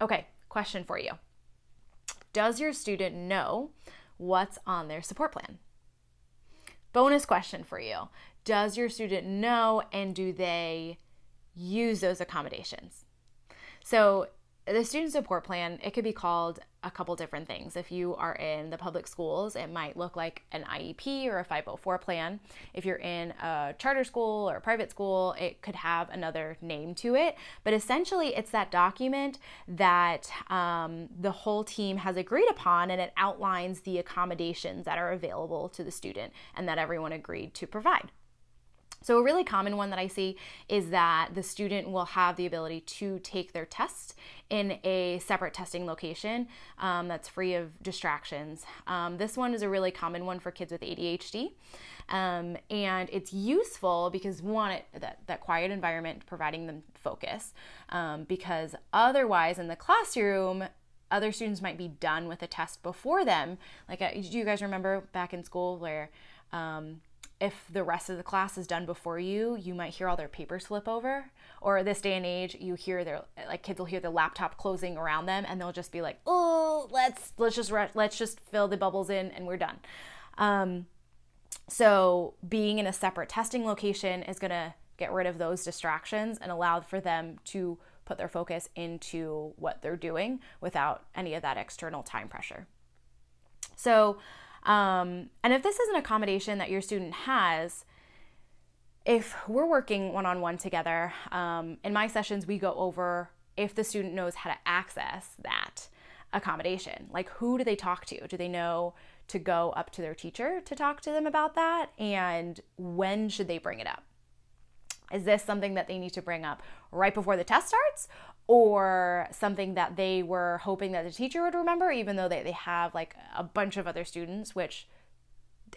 Okay, question for you Does your student know what's on their support plan? Bonus question for you Does your student know and do they use those accommodations? So, the student support plan, it could be called a couple different things. If you are in the public schools, it might look like an IEP or a 504 plan. If you're in a charter school or a private school, it could have another name to it. But essentially, it's that document that um, the whole team has agreed upon and it outlines the accommodations that are available to the student and that everyone agreed to provide. So, a really common one that I see is that the student will have the ability to take their test in a separate testing location um, that's free of distractions. Um, this one is a really common one for kids with ADHD. Um, and it's useful because one, it, that, that quiet environment providing them focus, um, because otherwise in the classroom, other students might be done with a test before them. Like, uh, do you guys remember back in school where um, if the rest of the class is done before you, you might hear all their papers flip over. Or this day and age, you hear their like kids will hear the laptop closing around them, and they'll just be like, "Oh, let's let's just let's just fill the bubbles in, and we're done." Um, so being in a separate testing location is going to get rid of those distractions and allow for them to put their focus into what they're doing without any of that external time pressure. So um, and if this is an accommodation that your student has, if we're working one on one together, um, in my sessions, we go over if the student knows how to access that accommodation. Like, who do they talk to? Do they know to go up to their teacher to talk to them about that? And when should they bring it up? Is this something that they need to bring up right before the test starts? Or something that they were hoping that the teacher would remember, even though they, they have like a bunch of other students, which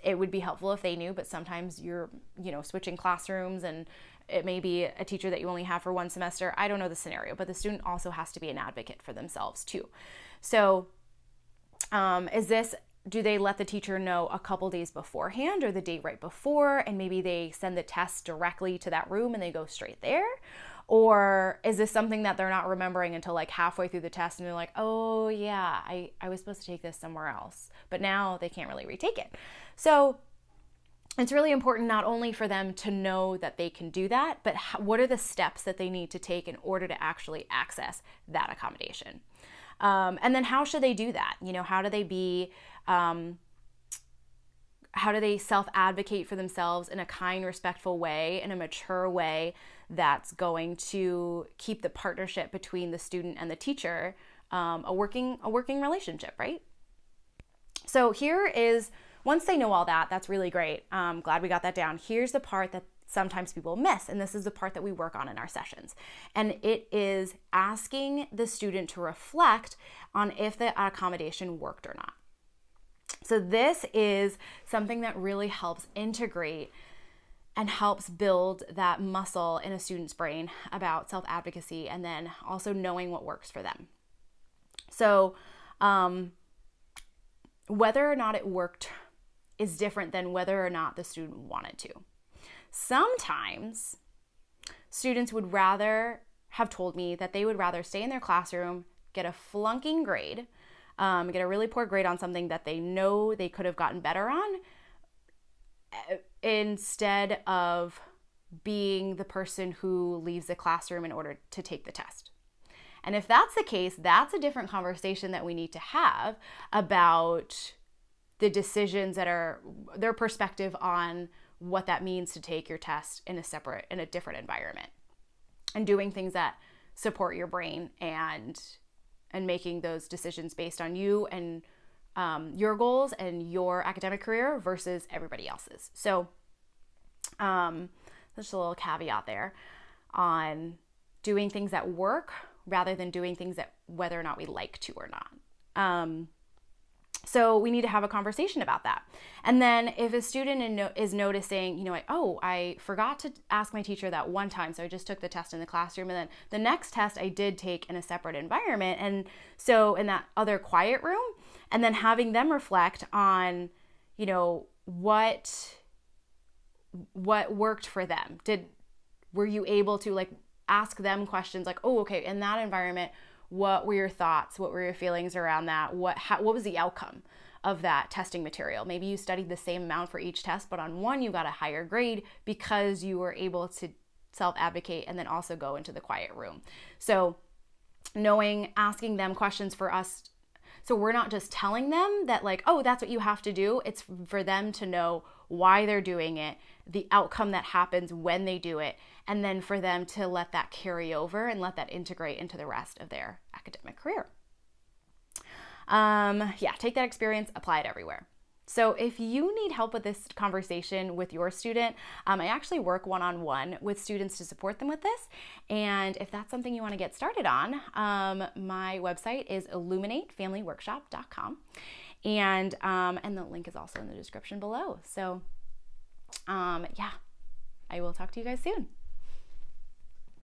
it would be helpful if they knew, but sometimes you're, you know, switching classrooms and it may be a teacher that you only have for one semester. I don't know the scenario, but the student also has to be an advocate for themselves too. So, um, is this do they let the teacher know a couple days beforehand or the day right before and maybe they send the test directly to that room and they go straight there or is this something that they're not remembering until like halfway through the test and they're like, oh yeah, I, I was supposed to take this somewhere else. But now they can't really retake it. So it's really important not only for them to know that they can do that, but what are the steps that they need to take in order to actually access that accommodation. Um, and then how should they do that? You know, how do they be um, how do they self advocate for themselves in a kind, respectful way, in a mature way that's going to keep the partnership between the student and the teacher um, a working a working relationship, right? So here is once they know all that, that's really great. Um, glad we got that down. Here's the part that sometimes people miss, and this is the part that we work on in our sessions. And it is asking the student to reflect on if the accommodation worked or not. So, this is something that really helps integrate and helps build that muscle in a student's brain about self advocacy and then also knowing what works for them. So, um, whether or not it worked is different than whether or not the student wanted to. Sometimes students would rather have told me that they would rather stay in their classroom, get a flunking grade, um, get a really poor grade on something that they know they could have gotten better on eh, instead of being the person who leaves the classroom in order to take the test. And if that's the case, that's a different conversation that we need to have about the decisions that are their perspective on what that means to take your test in a separate in a different environment and doing things that support your brain and and making those decisions based on you and um, your goals and your academic career versus everybody else's. So, um, just a little caveat there on doing things that work rather than doing things that whether or not we like to or not. Um, so we need to have a conversation about that. And then if a student is noticing, you know, like, oh, I forgot to ask my teacher that one time, so I just took the test in the classroom, and then the next test I did take in a separate environment, and so in that other quiet room, and then having them reflect on, you know, what what worked for them. Did were you able to like ask them questions like, oh, okay, in that environment, what were your thoughts? What were your feelings around that? What how, what was the outcome of that testing material? Maybe you studied the same amount for each test, but on one you got a higher grade because you were able to self advocate and then also go into the quiet room. So knowing asking them questions for us so we're not just telling them that like oh that's what you have to do it's for them to know why they're doing it the outcome that happens when they do it and then for them to let that carry over and let that integrate into the rest of their academic career. Um, yeah, take that experience, apply it everywhere. So, if you need help with this conversation with your student, um, I actually work one on one with students to support them with this. And if that's something you want to get started on, um, my website is illuminatefamilyworkshop.com. And, um, and the link is also in the description below. So, um, yeah, I will talk to you guys soon.